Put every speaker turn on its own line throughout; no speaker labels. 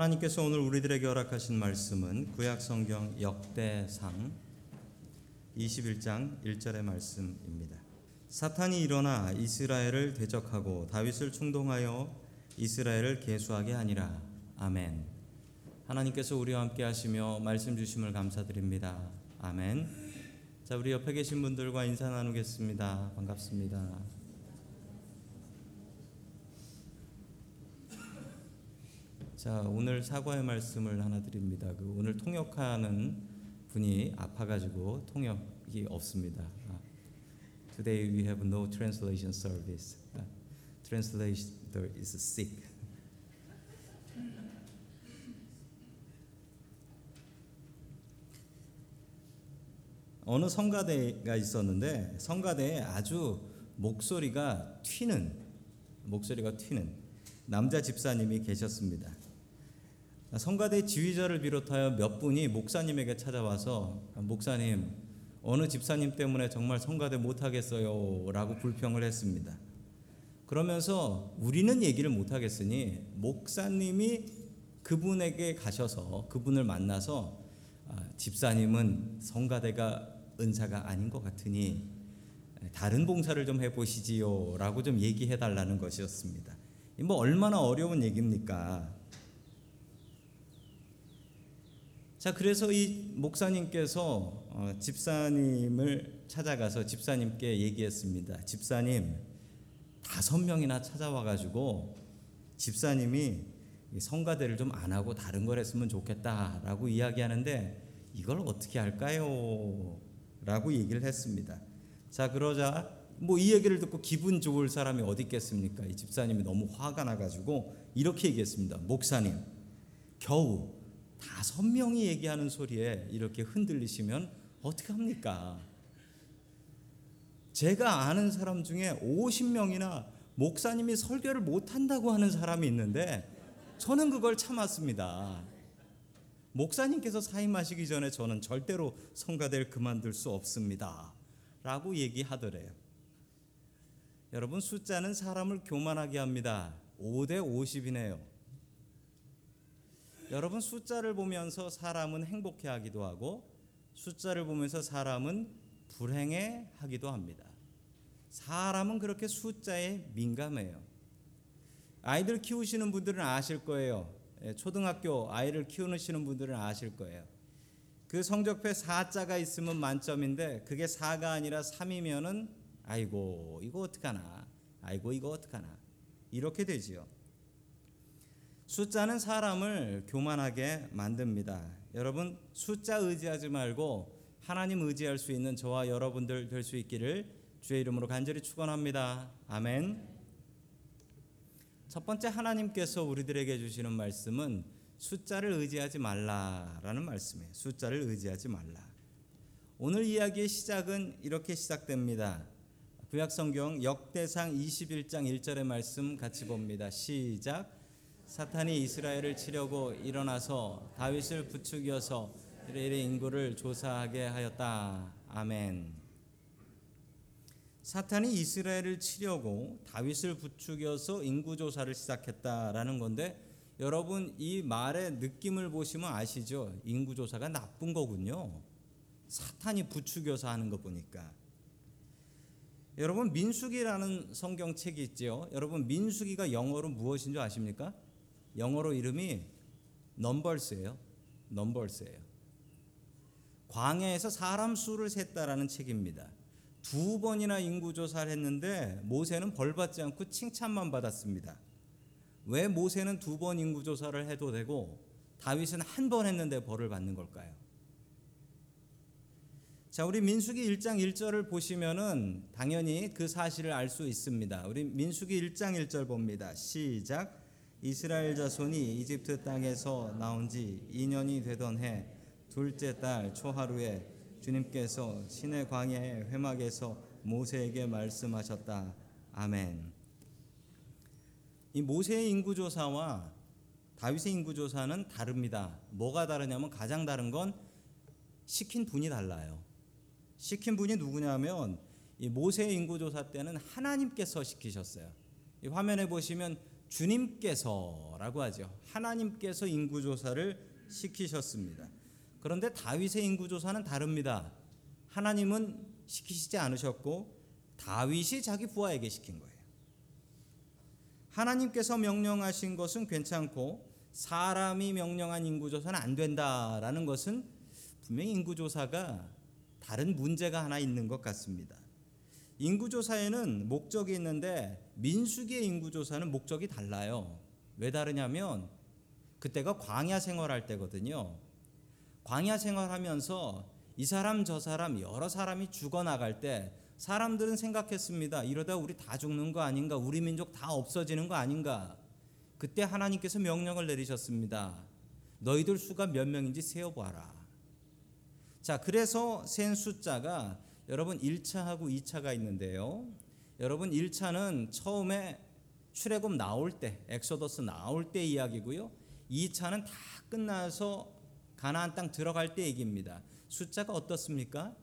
하나님께서 오늘 우리들에게 허락하신 말씀은 구약 성경 역대상 21장 1절의 말씀입니다. 사탄이 일어나 이스라엘을 대적하고 다윗을 충동하여 이스라엘을 계수하게 하니라. 아멘. 하나님께서 우리와 함께 하시며 말씀 주심을 감사드립니다. 아멘. 자, 우리 옆에 계신 분들과 인사 나누겠습니다. 반갑습니다. 자, 오늘 사과의 말씀을 하나 드립니다. 그 오늘 통역하는 분이 아파가지고 통역이 없습니다. 아, Today we have no translation service. 아, Translator is sick. 어느 성가대가 있었는데 성가대에 아주 목소리가 튀는 목소리가 튀는 남자 집사님이 계셨습니다. 성가대 지휘자를 비롯하여 몇 분이 목사님에게 찾아와서 목사님 어느 집사님 때문에 정말 성가대 못 하겠어요라고 불평을 했습니다. 그러면서 우리는 얘기를 못 하겠으니 목사님이 그분에게 가셔서 그분을 만나서 아, 집사님은 성가대가 은사가 아닌 것 같으니 다른 봉사를 좀 해보시지요라고 좀 얘기해 달라는 것이었습니다. 뭐 얼마나 어려운 얘기입니까? 자, 그래서 이 목사님께서 어, 집사님을 찾아가서 집사님께 얘기했습니다. 집사님, 다섯 명이나 찾아와 가지고 집사님이 성가대를 좀 안 하고 다른 걸 했으면 좋겠다라고 이야기하는데 이걸 어떻게 할까요? 라고 얘기를 했습니다. 자, 그러자 뭐 이 얘기를 듣고 기분 좋을 사람이 어디 있겠습니까? 이 집사님이 너무 화가 나 가지고 이렇게 얘기했습니다. 목사님, 겨우 다섯 명이 얘기하는 소리에 이렇게 흔들리시면 어떻게 합니까? 제가 아는 사람 중에 50명이나 목사님이 설교를 못 한다고 하는 사람이 있는데 저는 그걸 참았습니다. 목사님께서 사임하시기 전에 저는 절대로 성가대를 그만둘 수 없습니다. 라고 얘기하더래요. 여러분 숫자는 사람을 교만하게 합니다. 5대 50이네요. 여러분 숫자를 보면서 사람은 행복해 하기도 하고 숫자를 보면서 사람은 불행해 하기도 합니다. 사람은 그렇게 숫자에 민감해요. 아이들 키우시는 분들은 아실 거예요. 예, 초등학교 아이를 키우시는 분들은 아실 거예요. 그 성적표에 4자가 있으면 만점인데 그게 4가 아니라 3이면은 아이고 이거 어떡하나 아이고 이거 어떡하나 이렇게 되지요. 숫자는 사람을 교만하게 만듭니다. 여러분 숫자 의지하지 말고 하나님 의지할 수 있는 저와 여러분들 될 수 있기를 주의 이름으로 간절히 축원합니다. 아멘. 첫 번째 하나님께서 우리들에게 주시는 말씀은 숫자를 의지하지 말라라는 말씀이에요. 숫자를 의지하지 말라. 오늘 이야기의 시작은 이렇게 시작됩니다. 구약 성경 역대상 21장 1절의 말씀 같이 봅니다. 시작. 사탄이 이스라엘을 치려고 일어나서 다윗을 부추겨서 이스라엘의 인구를 조사하게 하였다. 아멘. 사탄이 이스라엘을 치려고 다윗을 부추겨서 인구 조사를 시작했다라는 건데 여러분 이 말의 느낌을 보시면 아시죠? 인구 조사가 나쁜 거군요. 사탄이 부추겨서 하는 거 보니까. 여러분 민수기라는 성경책이 있죠. 여러분 민수기가 영어로 무엇인 줄 아십니까? 영어로 이름이 넘버스예요. 넘버스예요. 광야에서 사람 수를 셌다라는 책입니다. 두 번이나 인구 조사를 했는데 모세는 벌 받지 않고 칭찬만 받았습니다. 왜 모세는 두 번 인구 조사를 해도 되고 다윗은 한 번 했는데 벌을 받는 걸까요? 자, 우리 민수기 1장 1절을 보시면은 당연히 그 사실을 알 수 있습니다. 우리 민수기 1장 1절 봅니다. 시작. 이스라엘 자손이 이집트 땅에서 나온 지 2년이 되던 해 둘째 달 초하루에 주님께서 신의 광야의 회막에서 모세에게 말씀하셨다. 아멘. 이 모세의 인구 조사와 다윗의 인구 조사는 다릅니다. 뭐가 다르냐면 가장 다른 건 시킨 분이 달라요. 시킨 분이 누구냐면 이 모세의 인구 조사 때는 하나님께서 시키셨어요. 이 화면에 보시면 주님께서라고 하죠. 하나님께서 인구 조사를 시키셨습니다. 그런데 다윗의 인구 조사는 다릅니다. 하나님은 시키시지 않으셨고 다윗이 자기 부하에게 시킨 거예요. 하나님께서 명령하신 것은 괜찮고 사람이 명령한 인구 조사는 안 된다라는 것은 분명히 인구 조사가 다른 문제가 하나 있는 것 같습니다. 인구 조사에는 목적이 있는데 민수기의 인구 조사는 목적이 달라요. 왜 다르냐면 그때가 광야 생활할 때거든요. 광야 생활하면서 이 사람 저 사람 여러 사람이 죽어 나갈 때 사람들은 생각했습니다. 이러다 우리 다 죽는 거 아닌가? 우리 민족 다 없어지는 거 아닌가? 그때 하나님께서 명령을 내리셨습니다. 너희들 수가 몇 명인지 세어 봐라. 자, 그래서 센 숫자가 여러분 1차하고 2차가 있는데요. 여러분 1차는 처음에 출애굽 나올 때, 엑소더스 나올 때 이야기고요. 2차는 다 끝나서 가나안 땅 들어갈 때 얘기입니다. 숫자가 어떻습니까?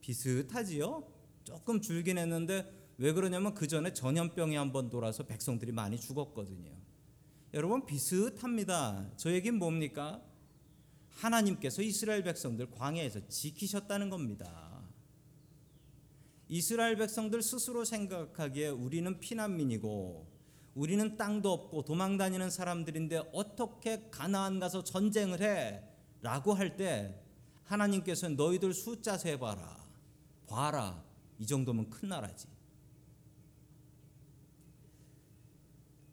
비슷하지요? 조금 줄긴 했는데 왜 그러냐면 그 전에 전염병이 한번 돌아서 백성들이 많이 죽었거든요. 여러분 비슷합니다. 저 얘기는 뭡니까? 하나님께서 이스라엘 백성들 광야에서 지키셨다는 겁니다. 이스라엘 백성들 스스로 생각하기에 우리는 피난민이고 우리는 땅도 없고 도망 다니는 사람들인데 어떻게 가나안 가서 전쟁을 해? 라고 할 때 하나님께서 너희들 숫자 세 봐라. 봐라. 이 정도면 큰 나라지.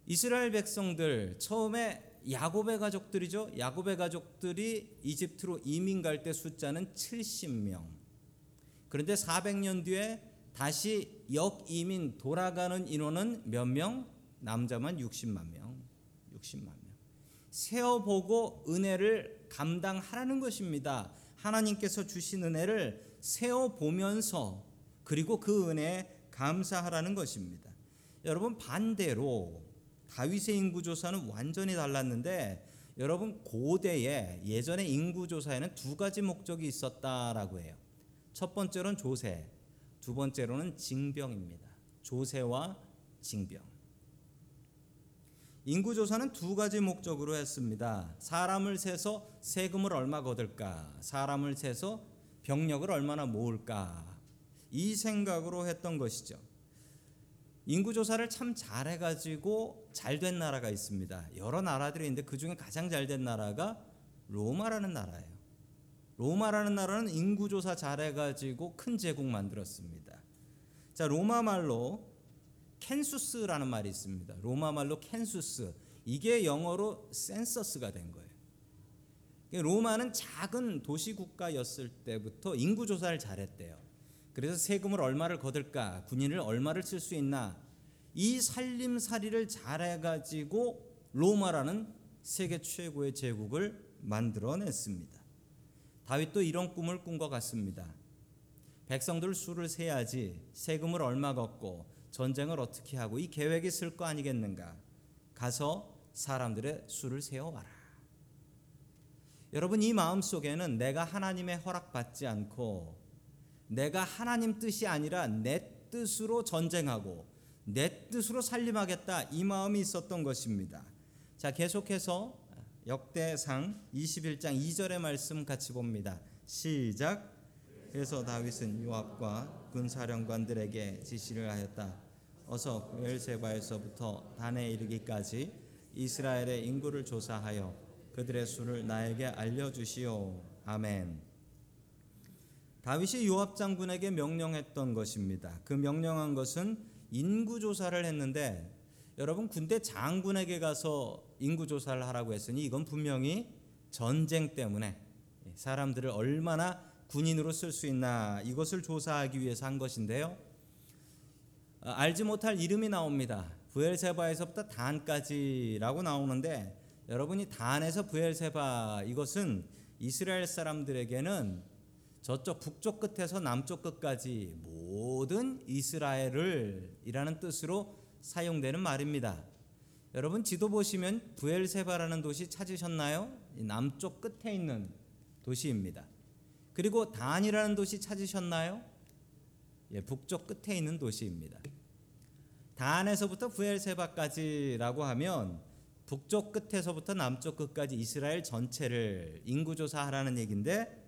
이스라엘 백성들 처음에 야곱의 가족들이죠. 야곱의 가족들이 이집트로 이민 갈 때 숫자는 70명. 그런데 400년 뒤에 다시 역이민 돌아가는 인원은 몇 명? 남자만 60만 명. 60만 명. 세어보고 은혜를 감당하라는 것입니다. 하나님께서 주신 은혜를 세어보면서 그리고 그 은혜에 감사하라는 것입니다. 여러분 반대로 다윗의 인구 조사는 완전히 달랐는데 여러분 고대에 예전의 인구 조사에는 두 가지 목적이 있었다라고 해요. 첫 번째로는 조세, 두 번째로는 징병입니다. 조세와 징병. 인구 조사는 두 가지 목적으로 했습니다. 사람을 세서 세금을 얼마 거둘까? 사람을 세서 병력을 얼마나 모을까? 이 생각으로 했던 것이죠. 인구 조사를 참 잘해 가지고 잘 된 나라가 있습니다. 여러 나라들이 있는데 그 중에 가장 잘 된 나라가 로마라는 나라예요. 로마라는 나라는 인구 조사 잘해 가지고 큰 제국 만들었습니다. 자, 로마 말로 census라는 말이 있습니다. 로마 말로 캔수스. 이게 영어로 센서스가 된 거예요. 로마는 작은 도시 국가였을 때부터 인구 조사를 잘했대요. 그래서 세금을 얼마를 거둘까, 군인을 얼마를 쓸 수 있나, 이 살림살이를 잘해가지고 로마라는 세계 최고의 제국을 만들어냈습니다. 다윗도 이런 꿈을 꾼 것 같습니다. 백성들 수를 세야지 세금을 얼마 걷고 전쟁을 어떻게 하고 이 계획이 있을 거 아니겠는가? 가서 사람들의 수를 세어 와라. 여러분 이 마음 속에는 내가 하나님의 허락받지 않고 내가 하나님 뜻이 아니라 내 뜻으로 전쟁하고 내 뜻으로 살림하겠다 이 마음이 있었던 것입니다. 자 계속해서 역대상 21장 2절의 말씀 같이 봅니다. 시작. 그래서 다윗은 요압과 군사령관들에게 지시를 하였다. 어서 벨세바에서부터 단에 이르기까지 이스라엘의 인구를 조사하여 그들의 수를 나에게 알려 주시오. 아멘. 다윗이 요압 장군에게 명령했던 것입니다. 그 명령한 것은 인구 조사를 했는데 여러분 군대 장군에게 가서 인구 조사를 하라고 했으니 이건 분명히 전쟁 때문에 사람들을 얼마나 군인으로 쓸 수 있나 이것을 조사하기 위해서 한 것인데요. 아, 알지 못할 이름이 나옵니다. 부엘세바에서부터 단까지라고 나오는데 여러분이 단에서 부엘세바 이것은 이스라엘 사람들에게는 저쪽 북쪽 끝에서 남쪽 끝까지 모든 이스라엘을 이라는 뜻으로 사용되는 말입니다. 여러분 지도 보시면 부엘세바라는 도시 찾으셨나요? 남쪽 끝에 있는 도시입니다. 그리고 단이라는 도시 찾으셨나요? 예, 북쪽 끝에 있는 도시입니다. 단에서부터 부엘세바까지라고 하면 북쪽 끝에서부터 남쪽 끝까지 이스라엘 전체를 인구 조사하라는 얘기인데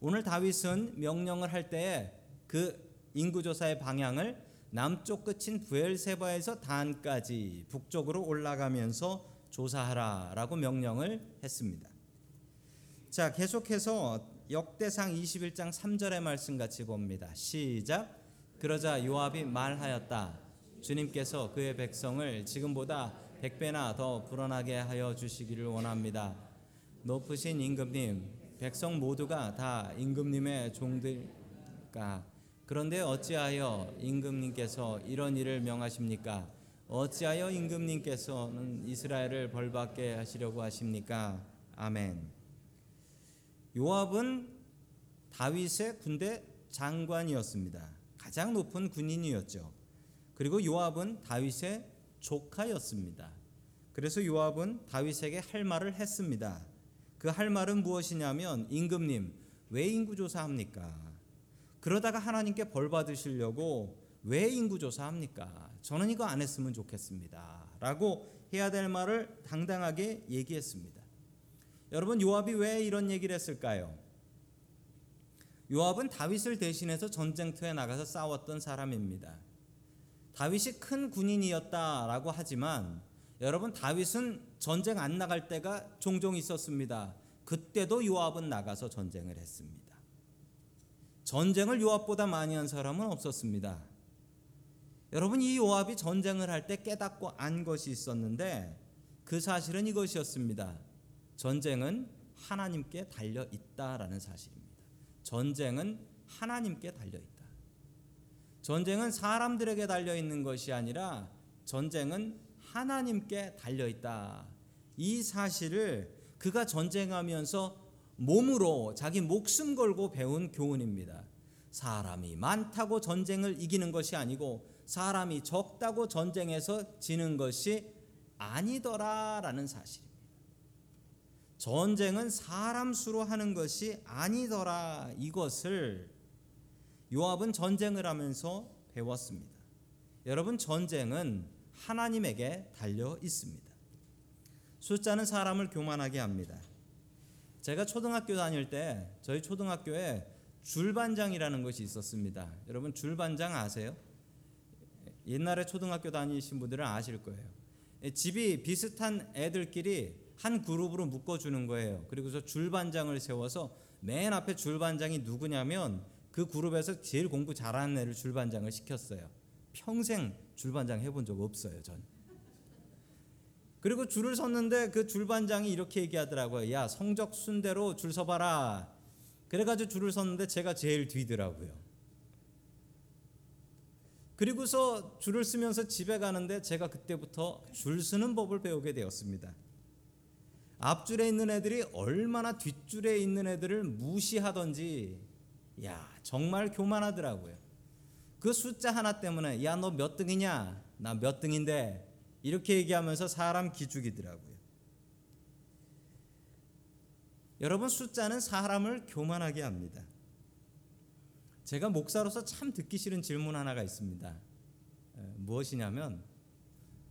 오늘 다윗은 명령을 할 때에 그 인구 조사의 방향을 남쪽 끝인 부엘세바에서 단까지 북쪽으로 올라가면서 조사하라라고 명령을 했습니다. 자, 계속해서 역대상 21장 3절의 말씀 같이 봅니다. 시작. 그러자 요압이 말하였다. 주님께서 그의 백성을 지금보다 백배나 더 불어나게 하여 주시기를 원합니다. 높으신 임금님, 백성 모두가 다 임금님의 종들까? 그런데 어찌하여 임금님께서 이런 일을 명하십니까? 어찌하여 임금님께서는 이스라엘을 벌받게 하시려고 하십니까? 아멘. 요압은 다윗의 군대 장관이었습니다. 가장 높은 군인이었죠. 그리고 요압은 다윗의 조카였습니다. 그래서 요압은 다윗에게 할 말을 했습니다. 그 할 말은 무엇이냐면 임금님 왜 인구 조사합니까? 그러다가 하나님께 벌 받으시려고 왜 인구 조사 합니까? 저는 이거 안 했으면 좋겠습니다. 라고 해야 될 말을 당당하게 얘기했습니다. 여러분 요압이 왜 이런 얘기를 했을까요? 요압은 다윗을 대신해서 전쟁터에 나가서 싸웠던 사람입니다. 다윗이 큰 군인이었다라고 하지만 여러분 다윗은 전쟁 안 나갈 때가 종종 있었습니다. 그때도 요압은 나가서 전쟁을 했습니다. 전쟁을 요압보다 많이 한 사람은 없었습니다. 여러분 이 요압이 전쟁을 할 때 깨닫고 안 것이 있었는데 그 사실은 이것이었습니다. 전쟁은 하나님께 달려 있다라는 사실입니다. 전쟁은 하나님께 달려 있다. 전쟁은 사람들에게 달려 있는 것이 아니라 전쟁은 하나님께 달려 있다. 이 사실을 그가 전쟁하면서 몸으로 자기 목숨 걸고 배운 교훈입니다. 사람이 많다고 전쟁을 이기는 것이 아니고 사람이 적다고 전쟁에서 지는 것이 아니더라라는 사실입니다. 전쟁은 사람 수로 하는 것이 아니더라 이것을 요압은 전쟁을 하면서 배웠습니다. 여러분 전쟁은 하나님에게 달려 있습니다. 숫자는 사람을 교만하게 합니다. 제가 초등학교 다닐 때 저희 초등학교에 줄반장이라는 것이 있었습니다. 여러분 줄반장 아세요? 옛날에 초등학교 다니신 분들은 아실 거예요. 집이 비슷한 애들끼리 한 그룹으로 묶어주는 거예요. 그리고서 줄반장을 세워서 맨 앞에 줄반장이 누구냐면 그 그룹에서 제일 공부 잘하는 애를 줄반장을 시켰어요. 평생 줄반장 해본 적 없어요, 전. 그리고 줄을 섰는데 그 줄반장이 이렇게 얘기하더라고요. 야, 성적 순대로 줄 서봐라. 그래가지고 줄을 섰는데 제가 제일 뒤더라고요. 그리고서 줄을 쓰면서 집에 가는데 제가 그때부터 줄 서는 법을 배우게 되었습니다. 앞줄에 있는 애들이 얼마나 뒷줄에 있는 애들을 무시하던지 야 정말 교만하더라고요. 그 숫자 하나 때문에 야 너 몇 등이냐 나 몇 등인데 이렇게 얘기하면서 사람 기죽이더라고요. 여러분 숫자는 사람을 교만하게 합니다. 제가 목사로서 참 듣기 싫은 질문 하나가 있습니다. 무엇이냐면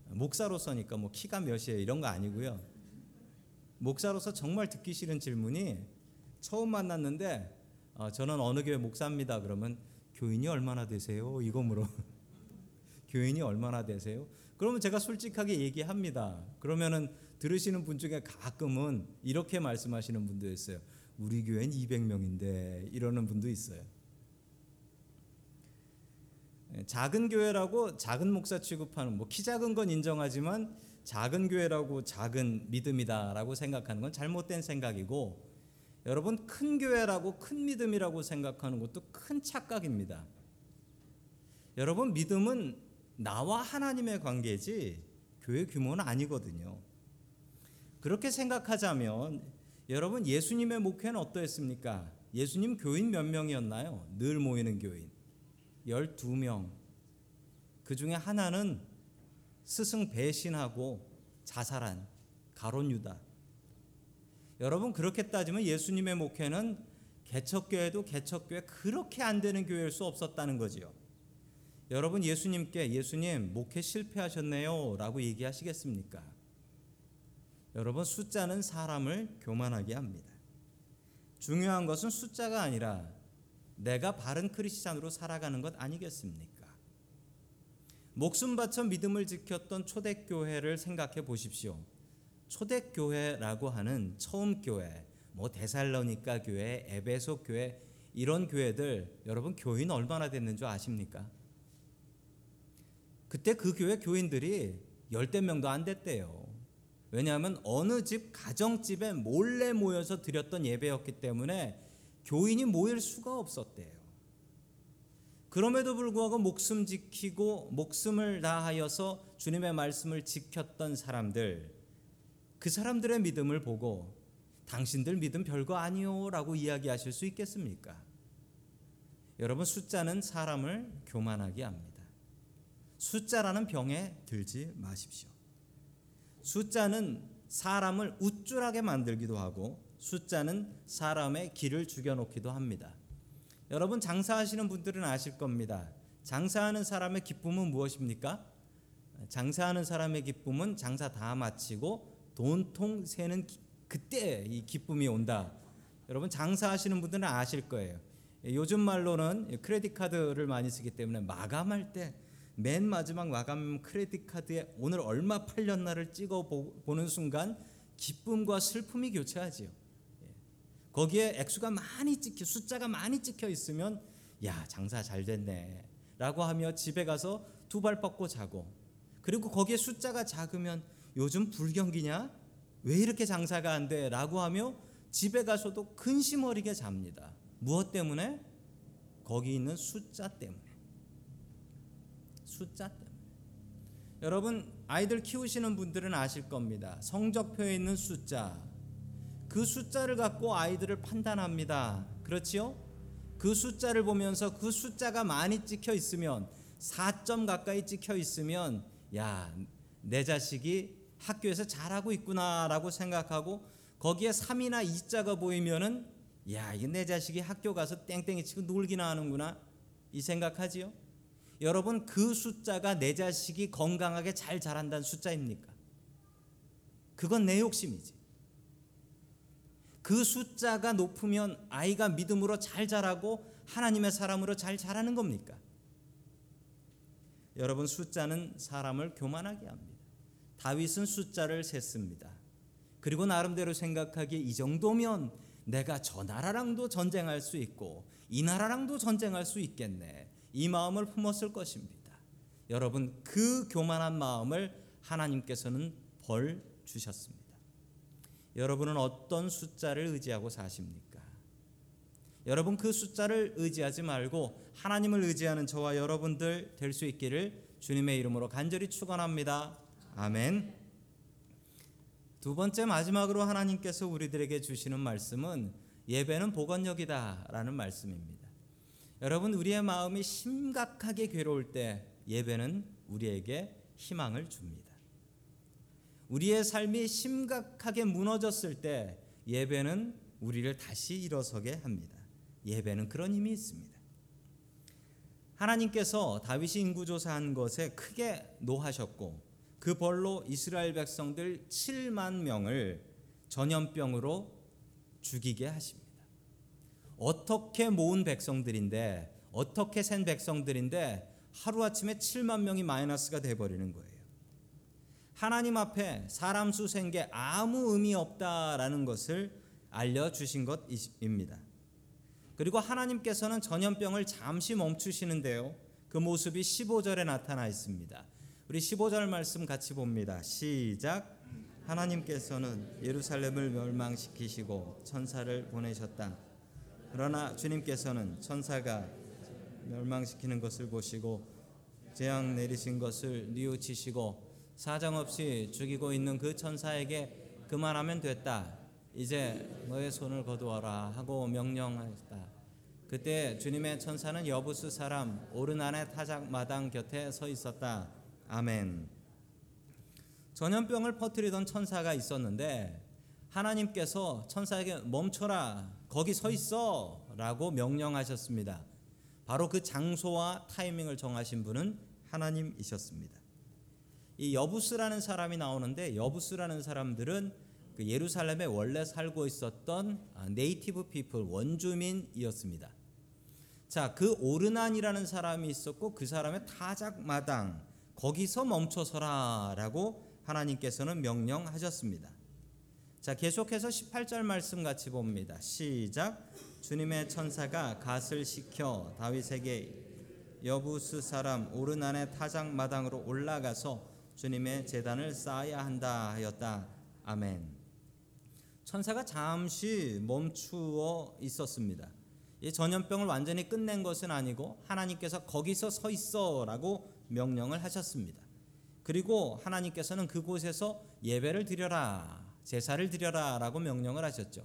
목사로서니까 뭐 키가 몇이에요 이런 거 아니고요. 목사로서 정말 듣기 싫은 질문이 처음 만났는데 어, 저는 어느 교회 목사입니다. 그러면 교인이 얼마나 되세요? 이거 물어. 교인이 얼마나 되세요? 그러면 제가 솔직하게 얘기합니다. 그러면은 들으시는 분 중에 가끔은 이렇게 말씀하시는 분도 있어요. 우리 교회는 200명인데 이러는 분도 있어요. 예, 작은 교회라고 작은 목사 취급하는 뭐 키 작은 건 인정하지만 작은 교회라고 작은 믿음이다라고 생각하는 건 잘못된 생각이고 여러분 큰 교회라고 큰 믿음이라고 생각하는 것도 큰 착각입니다. 여러분 믿음은 나와 하나님의 관계지 교회 규모는 아니거든요. 그렇게 생각하자면 여러분 예수님의 목회는 어떠했습니까? 예수님 교인 몇 명이었나요? 늘 모이는 교인 12명. 그 중에 하나는 스승 배신하고 자살한 가론 유다. 여러분 그렇게 따지면 예수님의 목회는 개척교회도 개척교회 그렇게 안 되는 교회일 수 없었다는 거지요. 여러분 예수님께 예수님 목회 실패하셨네요 라고 얘기하시겠습니까? 여러분 숫자는 사람을 교만하게 합니다. 중요한 것은 숫자가 아니라 내가 바른 크리스찬으로 살아가는 것 아니겠습니까? 목숨 바쳐 믿음을 지켰던 초대교회를 생각해 보십시오. 초대교회라고 하는 처음 교회, 뭐 데살로니가 교회, 에베소 교회 이런 교회들 여러분 교인 얼마나 됐는 줄 아십니까? 그때 그 교회 교인들이 열댓 명도 안 됐대요. 왜냐하면 어느 집 가정집에 몰래 모여서 드렸던 예배였기 때문에 교인이 모일 수가 없었대요. 그럼에도 불구하고 목숨 지키고 목숨을 다하여서 주님의 말씀을 지켰던 사람들 그 사람들의 믿음을 보고 당신들 믿음 별거 아니요라고 이야기하실 수 있겠습니까? 여러분 숫자는 사람을 교만하게 합니다. 숫자라는 병에 들지 마십시오. 숫자는 사람을 우쭐하게 만들기도 하고 숫자는 사람의 길을 죽여놓기도 합니다. 여러분 장사하시는 분들은 아실 겁니다. 장사하는 사람의 기쁨은 무엇입니까? 장사하는 사람의 기쁨은 장사 다 마치고 돈통 새는 기, 그때 이 기쁨이 온다. 여러분 장사하시는 분들은 아실 거예요. 요즘 말로는 크레딧 카드를 많이 쓰기 때문에 마감할 때 맨 마지막 마감 크레딧 카드에 오늘 얼마 팔렸나를 찍어 보는 순간 기쁨과 슬픔이 교차하지요. 예. 거기에 액수가 많이 찍혀 숫자가 많이 찍혀 있으면 야 장사 잘 됐네라고 하며 집에 가서 두 발 뻗고 자고 그리고 거기에 숫자가 작으면 요즘 불경기냐 왜 이렇게 장사가 안 돼라고 하며 집에 가서도 근심 어리게 잡니다. 무엇 때문에? 거기 있는 숫자 때문에. 숫자 때문에. 여러분 아이들 키우시는 분들은 아실 겁니다. 성적표에 있는 숫자. 그 숫자를 갖고 아이들을 판단합니다. 그렇지요? 그 숫자를 보면서 그 숫자가 많이 찍혀 있으면 4점 가까이 찍혀 있으면 야, 내 자식이 학교에서 잘하고 있구나라고 생각하고 거기에 3이나 2자가 보이면은 야, 이게 내 자식이 학교 가서 땡땡이 치고 놀기나 하는구나. 이 생각하지요? 여러분 그 숫자가 내 자식이 건강하게 잘 자란다는 숫자입니까? 그건 내 욕심이지. 그 숫자가 높으면 아이가 믿음으로 잘 자라고 하나님의 사람으로 잘 자라는 겁니까? 여러분 숫자는 사람을 교만하게 합니다. 다윗은 숫자를 셌습니다. 그리고 나름대로 생각하기에 이 정도면 내가 저 나라랑도 전쟁할 수 있고 이 나라랑도 전쟁할 수 있겠네. 이 마음을 품었을 것입니다. 여러분 그 교만한 마음을 하나님께서는 벌 주셨습니다. 여러분은 어떤 숫자를 의지하고 사십니까? 여러분 그 숫자를 의지하지 말고 하나님을 의지하는 저와 여러분들 될 수 있기를 주님의 이름으로 간절히 축원합니다. 아멘. 두 번째 마지막으로 하나님께서 우리들에게 주시는 말씀은 예배는 복원력이다라는 말씀입니다. 여러분 우리의 마음이 심각하게 괴로울 때 예배는 우리에게 희망을 줍니다. 우리의 삶이 심각하게 무너졌을 때 예배는 우리를 다시 일어서게 합니다. 예배는 그런 힘이 있습니다. 하나님께서 다윗이 인구조사한 것에 크게 노하셨고 그 벌로 이스라엘 백성들 7만 명을 전염병으로 죽이게 하십니다. 어떻게 모은 백성들인데 어떻게 센 백성들인데 하루아침에 7만 명이 마이너스가 돼 버리는 거예요. 하나님 앞에 사람 수 센 게 아무 의미 없다라는 것을 알려 주신 것입니다. 그리고 하나님께서는 전염병을 잠시 멈추시는데요. 그 모습이 15절에 나타나 있습니다. 우리 15절 말씀 같이 봅니다. 시작. 하나님께서는 예루살렘을 멸망시키시고 천사를 보내셨다. 그러나 주님께서는 천사가 멸망시키는 것을 보시고 재앙 내리신 것을 뉘우치시고 사정없이 죽이고 있는 그 천사에게 그만하면 됐다. 이제 너의 손을 거두어라 하고 명령하셨다. 그때 주님의 천사는 여부스 사람 오르난의 타작 마당 곁에 서 있었다. 아멘. 전염병을 퍼뜨리던 천사가 있었는데 하나님께서 천사에게 멈춰라 거기 서 있어 라고 명령하셨습니다. 바로 그 장소와 타이밍을 정하신 분은 하나님이셨습니다. 이 여부스라는 사람이 나오는데 여부스라는 사람들은 그 예루살렘에 원래 살고 있었던 아, native people 원주민이었습니다. 자, 그 오르난이라는 사람이 있었고 그 사람의 타작 마당 거기서 멈춰서라라고 하나님께서는 명령하셨습니다. 자, 계속해서 18절 말씀 같이 봅니다. 시작. 주님의 천사가 갓을 시켜 다윗에게 여부스 사람 오른 안의 타작 마당으로 올라가서 주님의 제단을 쌓아야 한다 하였다. 아멘. 천사가 잠시 멈추어 있었습니다. 이 전염병을 완전히 끝낸 것은 아니고 하나님께서 거기서 서 있어라고 명령을 하셨습니다. 그리고 하나님께서는 그곳에서 예배를 드려라 제사를 드려라라고 명령을 하셨죠.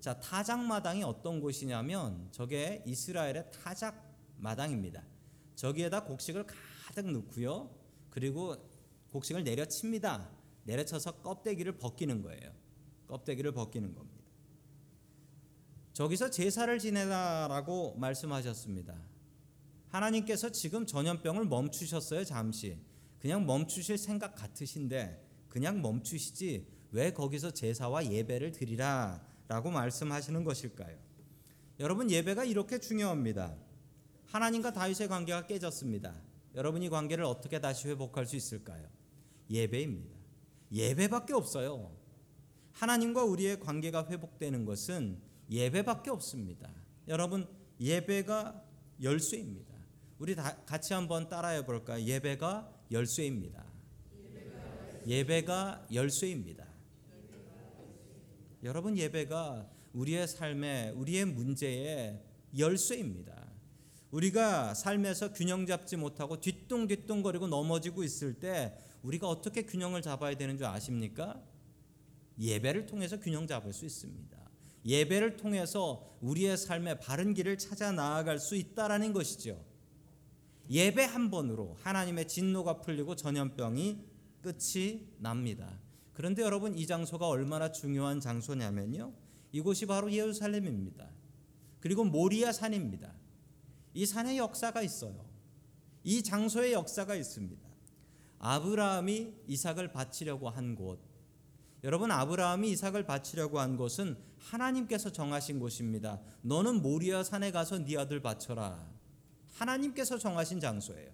자, 타작 마당이 어떤 곳이냐면 저게 이스라엘의 타작 마당입니다. 저기에다 곡식을 가득 넣고요. 그리고 곡식을 내려칩니다. 내려쳐서 껍데기를 벗기는 거예요. 껍데기를 벗기는 겁니다. 저기서 제사를 지내라라고 말씀하셨습니다. 하나님께서 지금 전염병을 멈추셨어요, 잠시. 그냥 멈추실 생각 같으신데 그냥 멈추시지 왜 거기서 제사와 예배를 드리라 라고 말씀하시는 것일까요? 여러분 예배가 이렇게 중요합니다. 하나님과 다윗의 관계가 깨졌습니다. 여러분이 관계를 어떻게 다시 회복할 수 있을까요? 예배입니다. 예배밖에 없어요. 하나님과 우리의 관계가 회복되는 것은 예배밖에 없습니다. 여러분 예배가 열쇠입니다. 우리 같이 한번 따라해 볼까요? 예배가 열쇠입니다. 예배가 열쇠입니다. 여러분 예배가 우리의 삶에 우리의 문제에 열쇠입니다. 우리가 삶에서 균형 잡지 못하고 뒤뚱뒤뚱거리고 넘어지고 있을 때 우리가 어떻게 균형을 잡아야 되는 줄 아십니까? 예배를 통해서 균형 잡을 수 있습니다. 예배를 통해서 우리의 삶의 바른 길을 찾아 나아갈 수 있다라는 것이죠. 예배 한 번으로 하나님의 진노가 풀리고 전염병이 끝이 납니다. 그런데 여러분 이 장소가 얼마나 중요한 장소냐면요. 이곳이 바로 예루살렘입니다. 그리고 모리아 산입니다. 이 산의 역사가 있어요. 이 장소의 역사가 있습니다. 아브라함이 이삭을 바치려고 한 곳. 여러분 아브라함이 이삭을 바치려고 한 곳은 하나님께서 정하신 곳입니다. 너는 모리아 산에 가서 네 아들 바쳐라. 하나님께서 정하신 장소예요.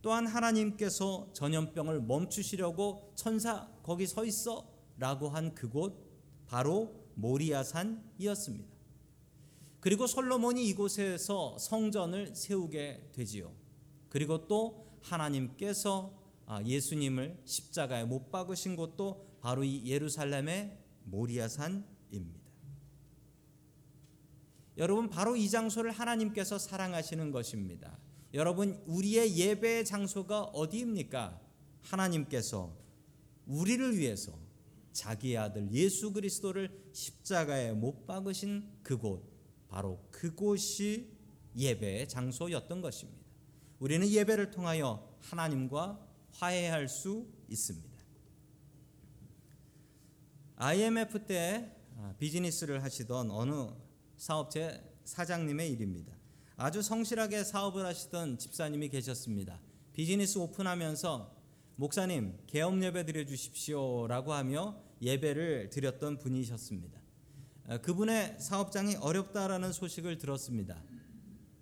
또한 하나님께서 전염병을 멈추시려고 천사 거기 서 있어 라고 한 그곳 바로 모리아산이었습니다. 그리고 솔로몬이 이곳에서 성전을 세우게 되지요. 그리고 또 하나님께서 아, 예수님을 십자가에 못 박으신 곳도 바로 이 예루살렘의 모리아산입니다. 여러분 바로 이 장소를 하나님께서 사랑하시는 것입니다. 여러분 우리의 예배 장소가 어디입니까? 하나님께서 우리를 위해서 자기 아들 예수 그리스도를 십자가에 못 박으신 그곳 바로 그곳이 예배의 장소였던 것입니다. 우리는 예배를 통하여 하나님과 화해할 수 있습니다. IMF 때 아, 비즈니스를 하시던 어느 사업체 사장님의 일입니다. 아주 성실하게 사업을 하시던 집사님이 계셨습니다. 비즈니스 오픈하면서 목사님 개업 예배 드려 주십시오라고 하며 예배를 드렸던 분이셨습니다. 어, 그분의 사업장이 어렵다라는 소식을 들었습니다.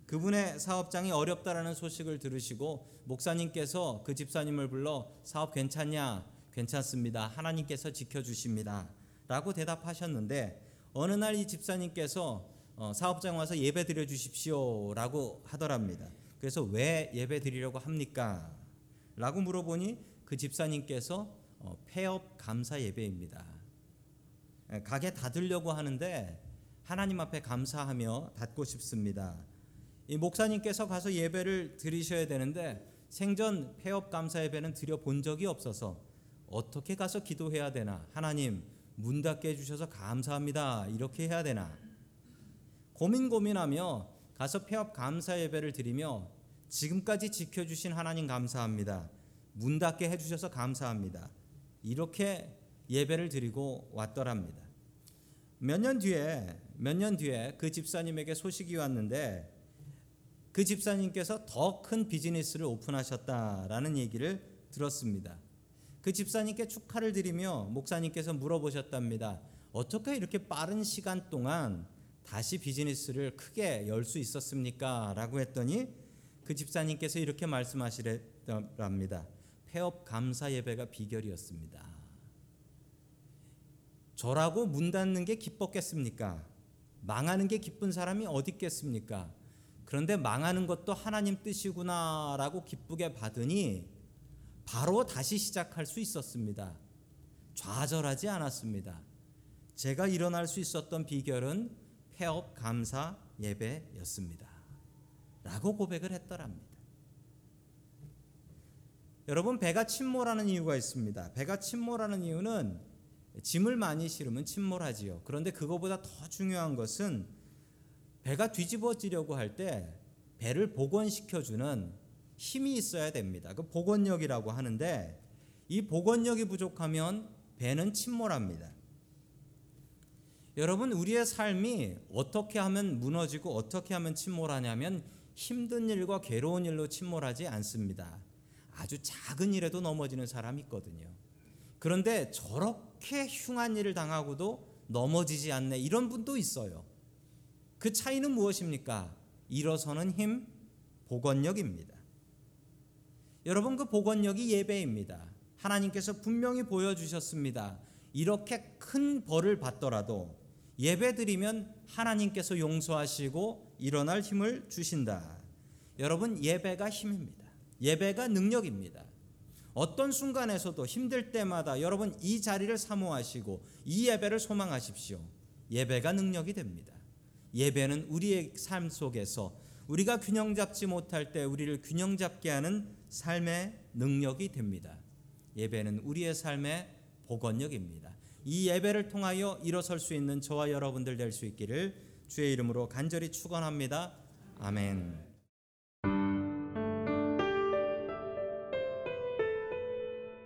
그분의 사업장이 어렵다라는 소식을 들으시고 목사님께서 그 집사님을 불러 사업 괜찮냐? 괜찮습니다. 하나님께서 지켜 주십니다.라고 대답하셨는데 어느 날 이 집사님께서 어, 사업장 와서 예배 드려 주십시오라고 하더랍니다. 그래서 왜 예배 드리려고 합니까? 라고 물어보니 그 집사님께서 어, 폐업 감사 예배입니다. 예, 가게 닫으려고 하는데 하나님 앞에 감사하며 닫고 싶습니다. 이 목사님께서 가서 예배를 드리셔야 되는데 생전 폐업 감사 예배는 드려 본 적이 없어서 어떻게 가서 기도해야 되나? 하나님 문 닫게 해주셔서 감사합니다. 이렇게 해야 되나? 고민 고민하며 가서 폐업 감사 예배를 드리며 지금까지 지켜주신 하나님 감사합니다. 문 닫게 해주셔서 감사합니다. 이렇게 예배를 드리고 왔더랍니다. 몇 년 뒤에, 몇 년 뒤에 그 집사님에게 소식이 왔는데 그 집사님께서 더 큰 비즈니스를 오픈하셨다라는 얘기를 들었습니다. 그 집사님께 축하를 드리며 목사님께서 물어보셨답니다. 어떻게 이렇게 빠른 시간 동안 다시 비즈니스를 크게 열 수 있었습니까? 라고 했더니 그 집사님께서 이렇게 말씀하시랍니다. 폐업 감사 예배가 비결이었습니다. 저라고 문 닫는 게 기뻤겠습니까? 망하는 게 기쁜 사람이 어디 있겠습니까? 그런데 망하는 것도 하나님 뜻이구나라고 기쁘게 받으니 바로 다시 시작할 수 있었습니다. 좌절하지 않았습니다. 제가 일어날 수 있었던 비결은 폐업 감사 예배였습니다. 라고 고백을 했더랍니다. 여러분 배가 침몰하는 이유가 있습니다. 배가 침몰하는 이유는 짐을 많이 실으면 침몰하지요. 그런데 그거보다 더 중요한 것은 배가 뒤집어지려고 할 때 배를 복원시켜주는 힘이 있어야 됩니다. 그 복원력이라고 하는데 이 복원력이 부족하면 배는 침몰합니다. 여러분 우리의 삶이 어떻게 하면 무너지고 어떻게 하면 침몰하냐면 힘든 일과 괴로운 일로 침몰하지 않습니다. 아주 작은 일에도 넘어지는 사람이 있거든요. 그런데 저렇게 흉한 일을 당하고도 넘어지지 않네 이런 분도 있어요. 그 차이는 무엇입니까? 일어서는 힘, 복원력입니다. 여러분 그 복원력이 예배입니다. 하나님께서 분명히 보여주셨습니다. 이렇게 큰 벌을 받더라도 예배 드리면 하나님께서 용서하시고 일어날 힘을 주신다. 여러분 예배가 힘입니다. 예배가 능력입니다. 어떤 순간에서도 힘들 때마다 여러분 이 자리를 사모하시고 이 예배를 소망하십시오. 예배가 능력이 됩니다. 예배는 우리의 삶 속에서 우리가 균형 잡지 못할 때 우리를 균형 잡게 하는 삶의 능력이 됩니다. 예배는 우리의 삶의 복원력입니다. 이 예배를 통하여 일어설 수 있는 저와 여러분들 될 수 있기를 주의 이름으로 간절히 축원합니다. 아멘.